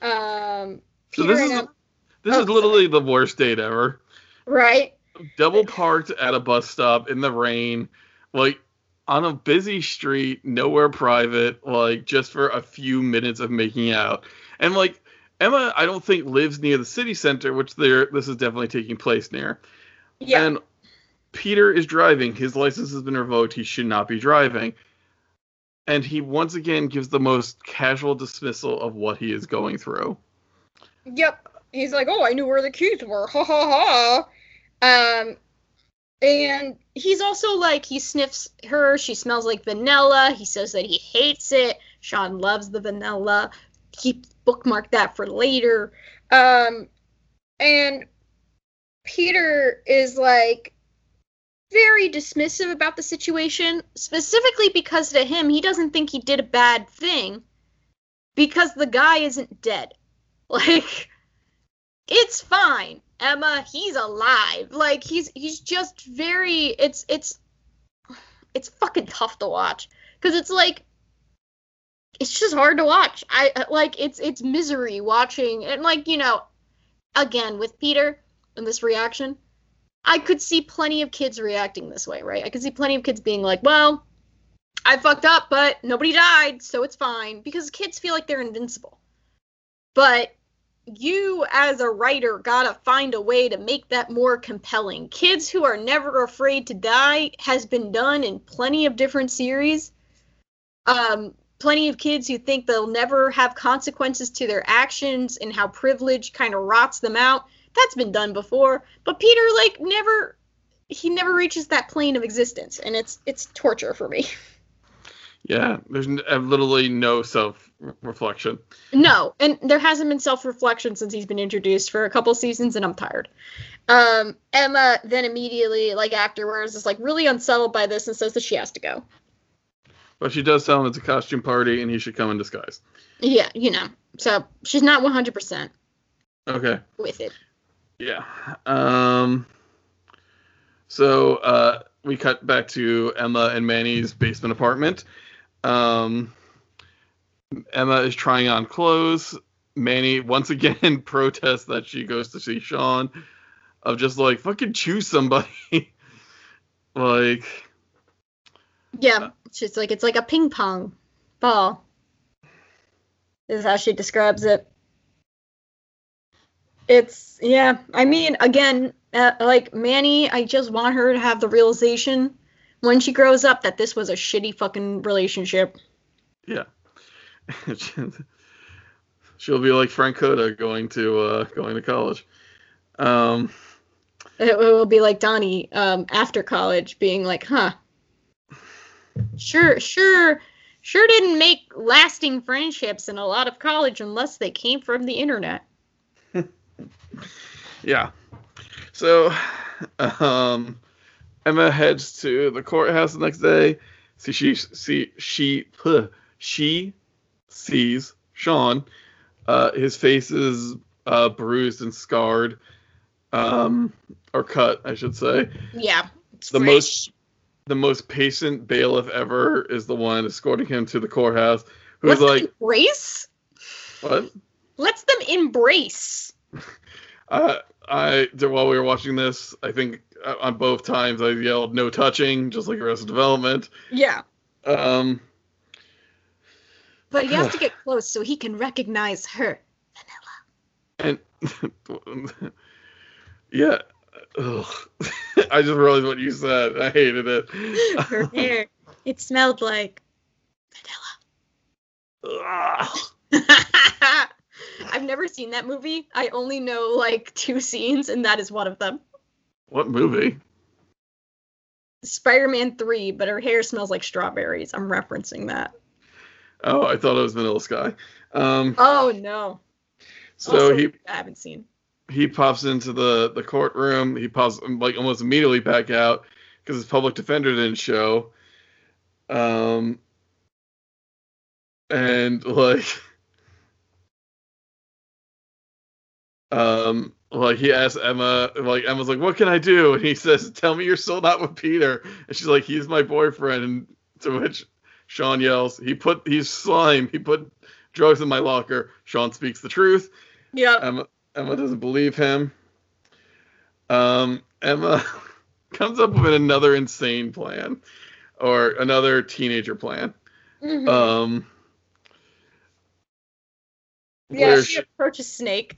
Um, So this is this Oh, is literally the worst date ever. right. Double parked at a bus stop in the rain, like on a busy street, nowhere private, like just for a few minutes of making out. And like Emma, I don't think lives near the city center, which there this is definitely taking place near. Yeah. And Peter is driving. His license has been revoked. He should not be driving. And he once again gives the most casual dismissal of what he is going through. Yep. He's like, oh, I knew where the keys were. Ha ha ha. Um, and he's also like, he sniffs her. She smells like vanilla. He says that he hates it. Sean loves the vanilla. Keep bookmark that for later. Um, and Peter is like very dismissive about the situation, specifically because to him, he doesn't think he did a bad thing because the guy isn't dead. <laughs> Like, it's fine. Emma, he's alive. Like he's he's just very it's it's it's fucking tough to watch cuz it's like it's just hard to watch. I like it's it's misery watching and like, you know, again with Peter and this reaction, I could see plenty of kids reacting this way, right? I could see plenty of kids being like, "Well, I fucked up, but nobody died, so it's fine." Because kids feel like they're invincible. But you as a writer gotta find a way to make that more compelling. Kids who are never afraid to die has been done in plenty of different series. Um, plenty of kids who think they'll never have consequences to their actions and how privilege kind of rots them out. That's been done before. But Peter like never he never reaches that plane of existence and it's it's torture for me. <laughs> Yeah, there's n- uh, literally no self reflection. No, and there hasn't been self-reflection since he's been introduced for a couple seasons, and I'm tired. Um, Emma then immediately, like afterwards, is like really unsettled by this and says that she has to go. But she does tell him it's a costume party and he should come in disguise. Yeah, you know. So she's not 100% Okay. with it. Yeah. Um. So uh, we cut back to Emma and Manny's basement apartment. Um, Emma is trying on clothes. Manny once again <laughs> protests that she goes to see Sean, of just like fucking choose somebody. <laughs> like, Yeah, she's like it's like a ping pong ball. Is how she describes it. It's yeah. I mean, again, uh, like Manny, I just want her to have the realization when she grows up that this was a shitty fucking relationship. yeah. <laughs> She'll be like Frank Coda going to uh, going to college. Um, It, will be like Donnie um, after college being like, huh. Sure, sure, sure didn't make lasting friendships in a lot of college unless they came from the internet. <laughs> Yeah. So, <sighs> um, Emma heads to the courthouse the next day. See, she see she huh, she sees Sean. Uh, his face is uh, bruised and scarred, um, or cut, I should say. Yeah. it's The fresh. most the most patient bailiff ever is the one escorting him to the courthouse. Who's Let's like, embrace. what? Let's them embrace. <laughs> Uh, I while we were watching this, I think uh, on both times I yelled "no touching," just like Arrested Development. Yeah. Um, But he has to <sighs> get close so he can recognize her. Vanilla. And <laughs> yeah, Ugh. <laughs> I just realized what you said. I hated it. Her hair. It smelled like <laughs> vanilla. I've never seen that movie. I only know like two scenes, and that is one of them. what movie? Spider-Man 3, but her hair smells like strawberries. I'm referencing that. Oh, I thought it was Vanilla Sky. Um, Oh no. so Also, he I haven't seen. he pops into the the courtroom. He pops like almost immediately back out because his public defender didn't show. Um, and like, <laughs> um, like he asks Emma, like Emma's like, "What can I do?" And he says, "Tell me you're still not with Peter." And she's like, "He's my boyfriend." And to which Sean yells, "He put he's slime. He put drugs in my locker." Sean speaks the truth. Yeah. Emma Emma doesn't believe him. Um, Emma <laughs> comes up with another insane plan, or another teenager plan. Mhm. Um, yeah, she she, approaches Snake.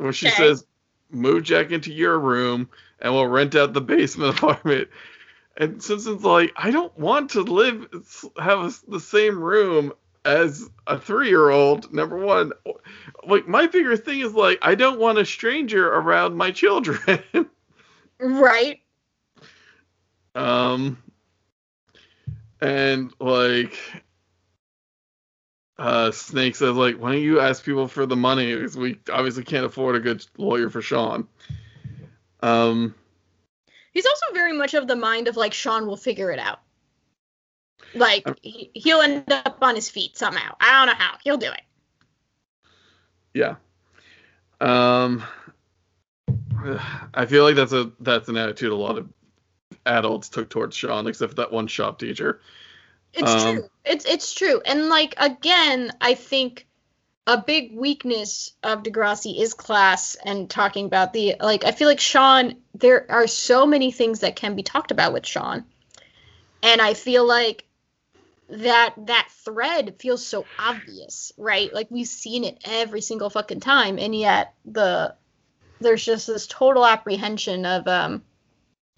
Where she okay. says, "Move Jack into your room, and we'll rent out the basement <laughs> apartment." And Simpson's like, "I don't want to live have the same room as a three-year-old." Number one, like my bigger thing is like, I don't want a stranger around my children. <laughs> Right. Um, and like, uh, Snake says, like, why don't you ask people for the money? Because we obviously can't afford a good lawyer for Sean. Um, He's also very much of the mind of like Sean will figure it out. Like he, he'll end up on his feet somehow. I don't know how. He'll do it. yeah. Um, I feel like that's a that's an attitude a lot of adults took towards Sean, except for that one shop teacher. It's Um, true. It's it's true. And like again, I think a big weakness of Degrassi is class and talking about the like I feel like Sean there are so many things that can be talked about with Sean. And I feel like that that thread feels so obvious, right? Like we've seen it every single fucking time and yet the there's just this total apprehension of um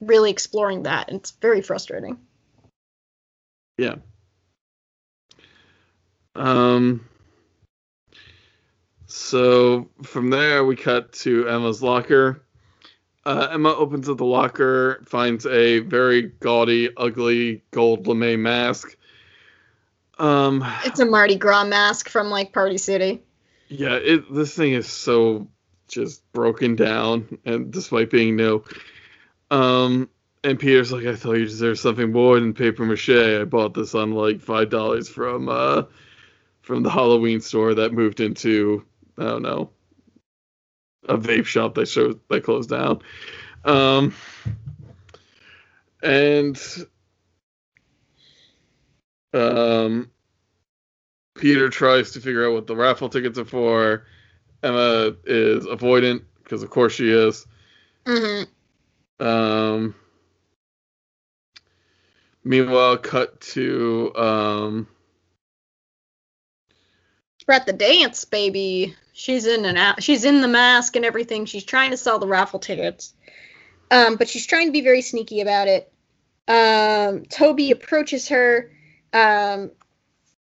really exploring that and it's very frustrating. Yeah. Um. So from there, we cut to Emma's locker. Uh, Emma opens up the locker, finds a very gaudy, ugly gold lame mask. Um, It's a Mardi Gras mask from like Party City. yeah, it this thing is so just broken down, and despite being new, um, and Peter's like, I thought you deserved something more than paper mache. I bought this on like five dollars from uh from the Halloween store that moved into I don't know a vape shop that showed that closed down. Um, and um, Peter tries to figure out what the raffle tickets are for. Emma is avoidant because, of course, she is. Mm-hmm. Um, meanwhile, cut to um, We're at the dance, baby. She's in and out. She's in the mask and everything. She's trying to sell the raffle tickets, um, but she's trying to be very sneaky about it. Um, Toby approaches her um,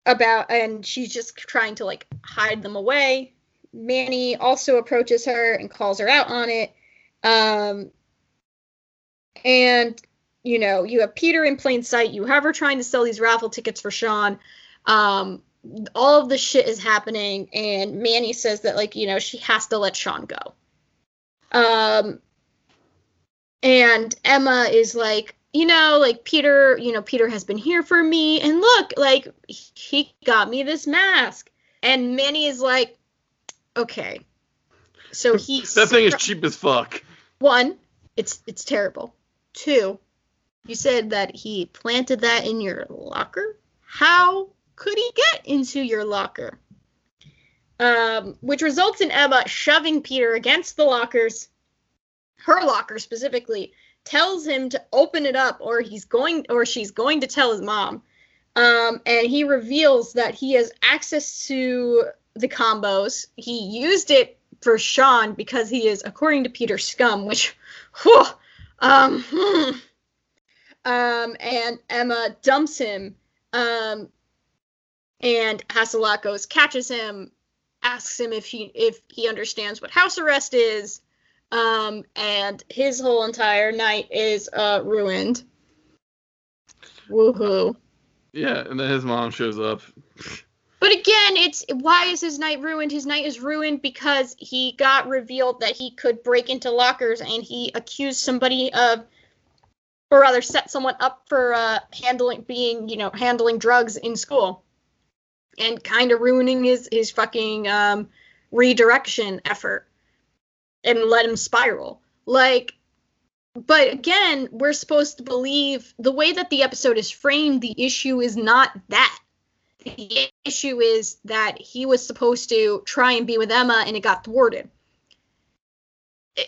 about, and she's just trying to like hide them away. Manny also approaches her and calls her out on it. Um, and you know, you have Peter in plain sight. You have her trying to sell these raffle tickets for Sean. Um, all of this shit is happening and Manny says that like you know she has to let Sean go. Um and Emma is like you know like Peter you know Peter has been here for me and look like he got me this mask and Manny is like okay. So he <laughs> that thing is cheap as fuck. one it's it's terrible. Two you said that he planted that in your locker? How could he get into your locker? Um, which results in Emma shoving Peter against the lockers, her locker specifically, tells him to open it up or he's going or she's going to tell his mom. Um, and he reveals that he has access to the combos. He used it for Sean because he is, according to Peter, scum, which, whew, um, hmm. Um, and Emma dumps him. Um, and Hatzilakos catches him, asks him if he if he understands what house arrest is, um, and his whole entire night is uh, ruined. Woohoo. Yeah, and then his mom shows up. <laughs> But again, it's why is his night ruined? His night is ruined because he got revealed that he could break into lockers and he accused somebody of or rather set someone up for uh, handling being, you know, handling drugs in school. And kind of ruining his his fucking um, redirection effort and let him spiral. Like but again, we're supposed to believe the way that the episode is framed, the issue is not that. The issue is that he was supposed to try and be with Emma and it got thwarted.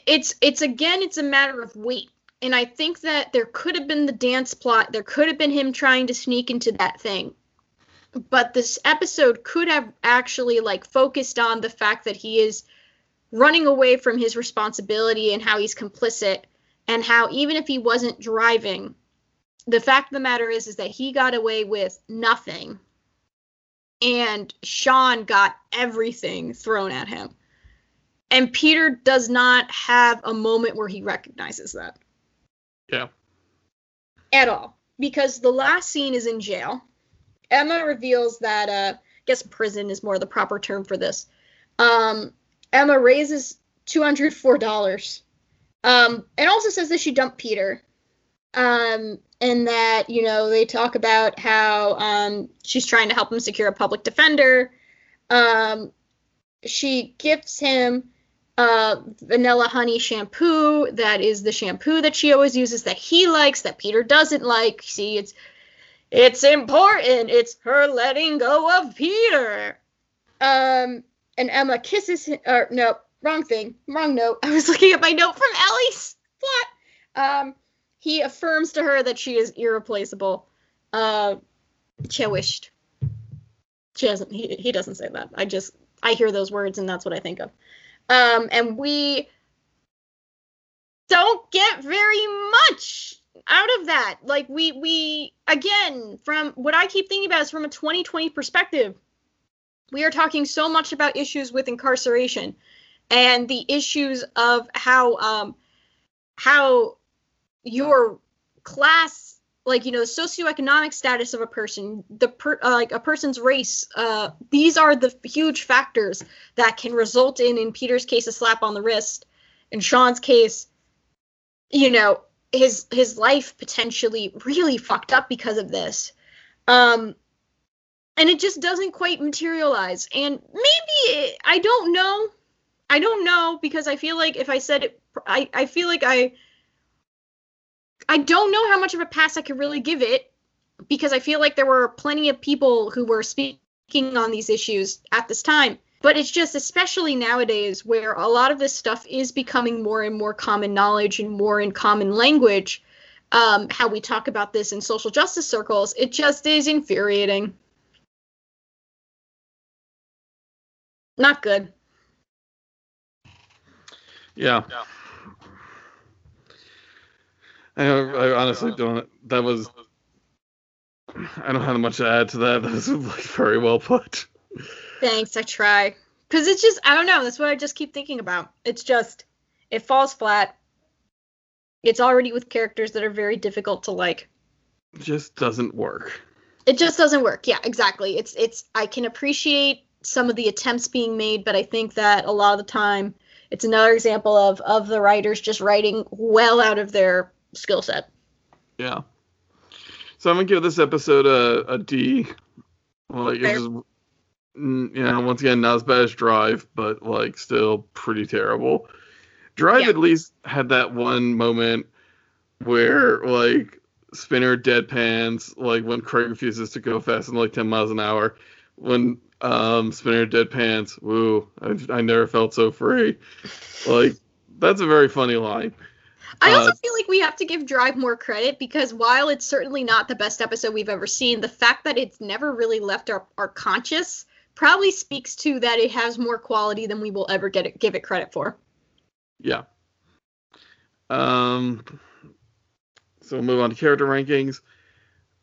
It's it's again it's a matter of weight. And I think that there could have been the dance plot. There could have been him trying to sneak into that thing. But this episode could have actually like focused on the fact that he is running away from his responsibility and how he's complicit and how even if he wasn't driving, the fact of the matter is is that he got away with nothing. And Sean got everything thrown at him. And Peter does not have a moment where he recognizes that. Yeah. At all. Because the last scene is in jail. Emma reveals that uh I guess prison is more the proper term for this. Um Emma raises $204 um, and also says that she dumped Peter. Um, and that, you know, they talk about how um, she's trying to help him secure a public defender. Um, she gifts him uh, vanilla honey shampoo. That is the shampoo that she always uses that he likes, that Peter doesn't like. See, it's it's important. It's her letting go of Peter. Um, and Emma kisses him. Or no, wrong thing, wrong note. <laughs> I was looking at my note from Ellie's plot. Um, he affirms to her that she is irreplaceable. Uh, cherished. She doesn't. He, he doesn't say that. I just I hear those words and that's what I think of. Um, and we don't get very much out of that. Like we we again from what I keep thinking about is from a 2020 perspective. We are talking so much about issues with incarceration and the issues of how um how your class like you know socioeconomic status of a person the per, uh, like a person's race uh these are the huge factors that can result in in peter's case a slap on the wrist in sean's case you know his his life potentially really fucked up because of this. Um and it just doesn't quite materialize. And maybe i don't know. I don't know because I feel like if I said it, I, I feel like I I don't know how much of a pass I could really give it because I feel like there were plenty of people who were speaking on these issues at this time. But it's just, especially nowadays, where a lot of this stuff is becoming more and more common knowledge and more in common language, um, how we talk about this in social justice circles, it just is infuriating. Not good. Yeah. yeah. I, I honestly don't. That was. I don't have much to add to that. <laughs> That was like very well put. Thanks. I try. Because it's just, I don't know. That's what I just keep thinking about. It's just, it falls flat. It's already with characters that are very difficult to like. Just doesn't work. It just doesn't work. Yeah, exactly. It's, it's, I can appreciate some of the attempts being made, but I think that a lot of the time it's another example of of the writers just writing well out of their skill set. Yeah. So I'm gonna give this episode a, a D. Like it's just, you know, once again, not as bad as Drive, but like still pretty terrible. Drive yeah. at least had that one moment where like Spinner deadpans like when Craig refuses to go fast and like 10 miles an hour. When um, Spinner deadpans. Woo! I've, I never felt so free. Like that's a very funny line. I also uh, feel like we have to give Drive more credit because while it's certainly not the best episode we've ever seen, the fact that it's never really left our, our conscious probably speaks to that it has more quality than we will ever get it, give it credit for. Yeah. Um. So we'll move on to character rankings.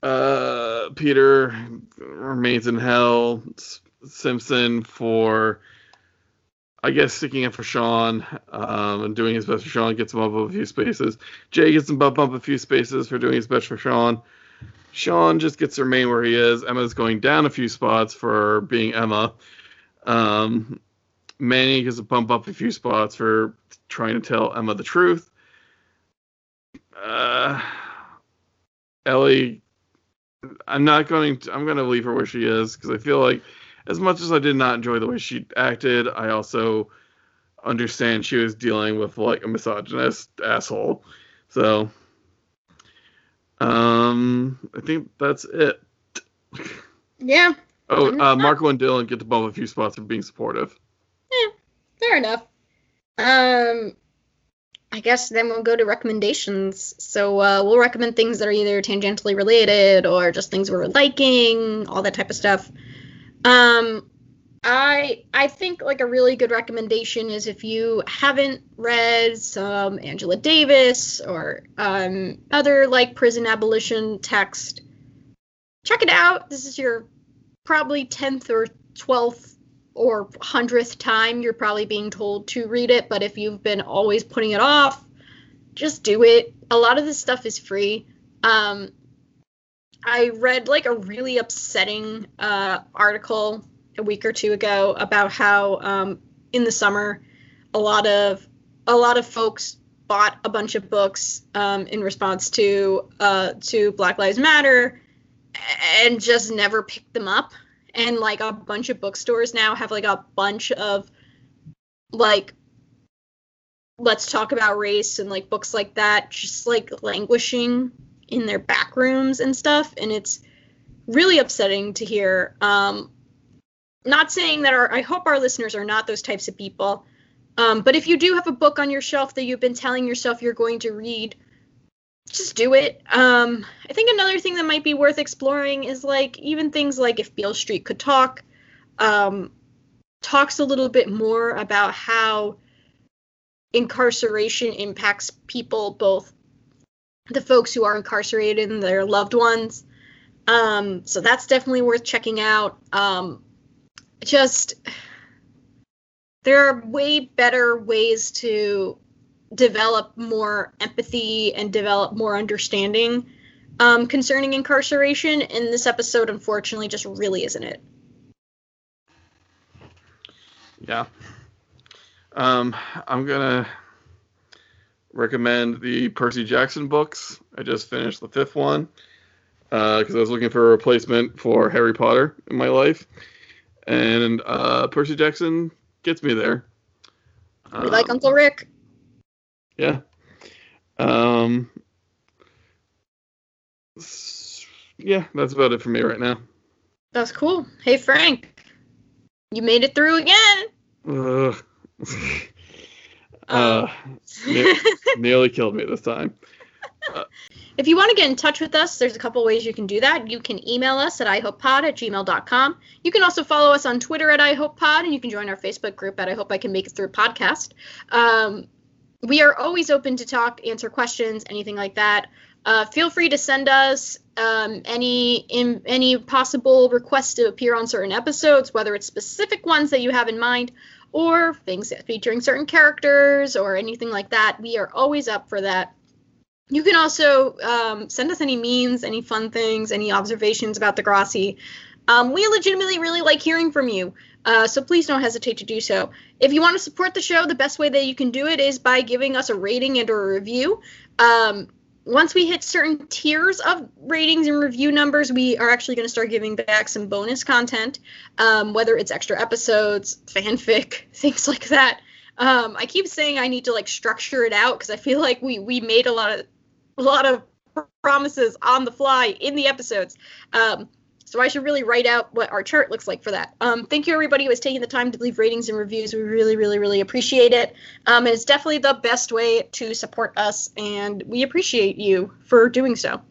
Uh, Peter remains in hell. Simpson for, I guess, sticking up for Sean um, and doing his best for Sean, gets him up a few spaces. Jay gets him bump up a few spaces for doing his best for Sean. Sean just gets to remain where he is. Emma's going down a few spots for being Emma. Um, Manny gets to bump up a few spots for trying to tell Emma the truth. Uh, Ellie, I'm not going to. I'm going to leave her where she is because I feel like, as much as I did not enjoy the way she acted, I also understand she was dealing with like a misogynist asshole. So, um, I think that's it. Yeah. Oh, uh, Marco and Dylan get to bump a few spots for being supportive. Yeah, fair enough. Um, I guess then we'll go to recommendations. So uh, we'll recommend things that are either tangentially related or just things we're liking, all that type of stuff. Um, I I think like a really good recommendation is if you haven't read some Angela Davis or um, other like prison abolition text, check it out. This is your probably tenth or twelfth or hundredth time you're probably being told to read it, but if you've been always putting it off, just do it. A lot of this stuff is free. Um, I read like a really upsetting uh, article a week or two ago about how um, in the summer a lot of a lot of folks bought a bunch of books um, in response to uh, to Black Lives Matter and just never picked them up. And like a bunch of bookstores now have like a bunch of like let's talk about race and like books like that just like languishing in their back rooms and stuff and it's really upsetting to hear um not saying that our i hope our listeners are not those types of people um but if you do have a book on your shelf that you've been telling yourself you're going to read just do it. Um, I think another thing that might be worth exploring is like even things like if Beale Street could talk, um, talks a little bit more about how incarceration impacts people, both the folks who are incarcerated and their loved ones. Um, so that's definitely worth checking out. Um, just there are way better ways to develop more empathy and develop more understanding um, concerning incarceration. And this episode, unfortunately, just really isn't it. Yeah. Um, I'm gonna recommend the Percy Jackson books. I just finished the fifth one because uh, I was looking for a replacement for Harry Potter in my life, and uh, Percy Jackson gets me there. We um, like Uncle Rick yeah. Um, yeah, that's about it for me right now. That's cool. Hey, Frank, you made it through again. <laughs> uh, ne- <laughs> nearly killed me this time. Uh, if you want to get in touch with us, there's a couple ways you can do that. You can email us at ihopepod at gmail.com. You can also follow us on Twitter at ihopepod, and you can join our Facebook group at I Hope I Can Make It Through Podcast. Um, we are always open to talk, answer questions, anything like that. Uh, feel free to send us um, any in, any possible requests to appear on certain episodes, whether it's specific ones that you have in mind or things featuring certain characters or anything like that. We are always up for that. You can also um, send us any memes, any fun things, any observations about Degrassi. Um, we legitimately really like hearing from you. Uh, so please don't hesitate to do so. If you want to support the show, the best way that you can do it is by giving us a rating and or a review. Um, once we hit certain tiers of ratings and review numbers, we are actually going to start giving back some bonus content, um, whether it's extra episodes, fanfic, <laughs> things like that. Um, I keep saying I need to like structure it out because I feel like we we made a lot of a lot of promises on the fly in the episodes. Um, so I should really write out what our chart looks like for that. Um, thank you, everybody who has taken the time to leave ratings and reviews. We really, really, really appreciate it. Um, it's definitely the best way to support us, and we appreciate you for doing so.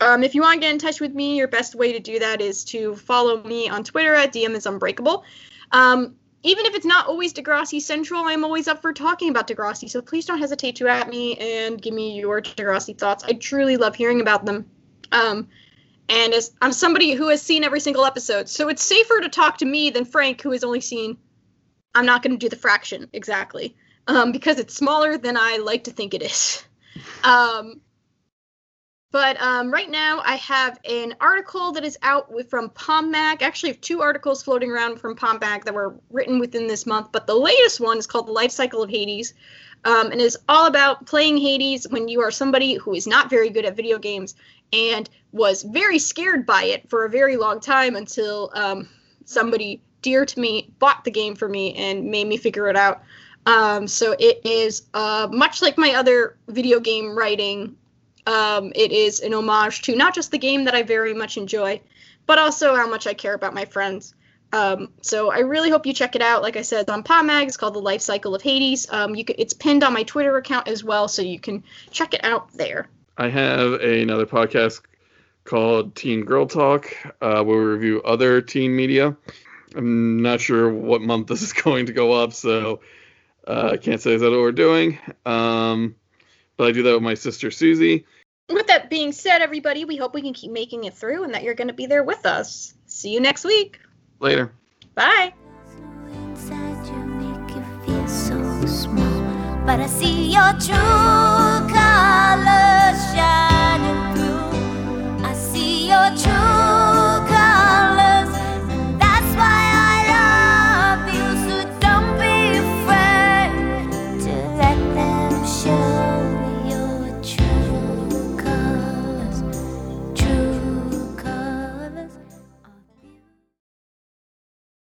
Um, if you want to get in touch with me, your best way to do that is to follow me on Twitter at DM is Unbreakable. Um, even if it's not always Degrassi Central, I'm always up for talking about Degrassi. So please don't hesitate to at me and give me your Degrassi thoughts. I truly love hearing about them. Um, and as I'm somebody who has seen every single episode, so it's safer to talk to me than Frank, who has only seen. I'm not going to do the fraction exactly, um, because it's smaller than I like to think it is. <laughs> Um, But um, right now, I have an article that is out with, from Pom Mag. Actually, I have two articles floating around from Pom Mag that were written within this month. But the latest one is called "The Life Cycle of Hades," um, and is all about playing Hades when you are somebody who is not very good at video games and was very scared by it for a very long time until um, somebody dear to me bought the game for me and made me figure it out. Um, so it is uh, much like my other video game writing um, it is an homage to not just the game that I very much enjoy, but also how much I care about my friends. Um, so I really hope you check it out. Like I said, on PodMag, it's called The Life Cycle of Hades. Um, you can, it's pinned on my Twitter account as well, so you can check it out there. I have another podcast called Teen Girl Talk, uh, where we review other teen media. I'm not sure what month this is <laughs> going to go up, so uh, I can't say is that what we're doing. Um, but I do that with my sister Susie with that being said, everybody, we hope we can keep making it through and that you're going to be there with us. See you next week. Later. Bye. but I see your true colors shining through. I see your true.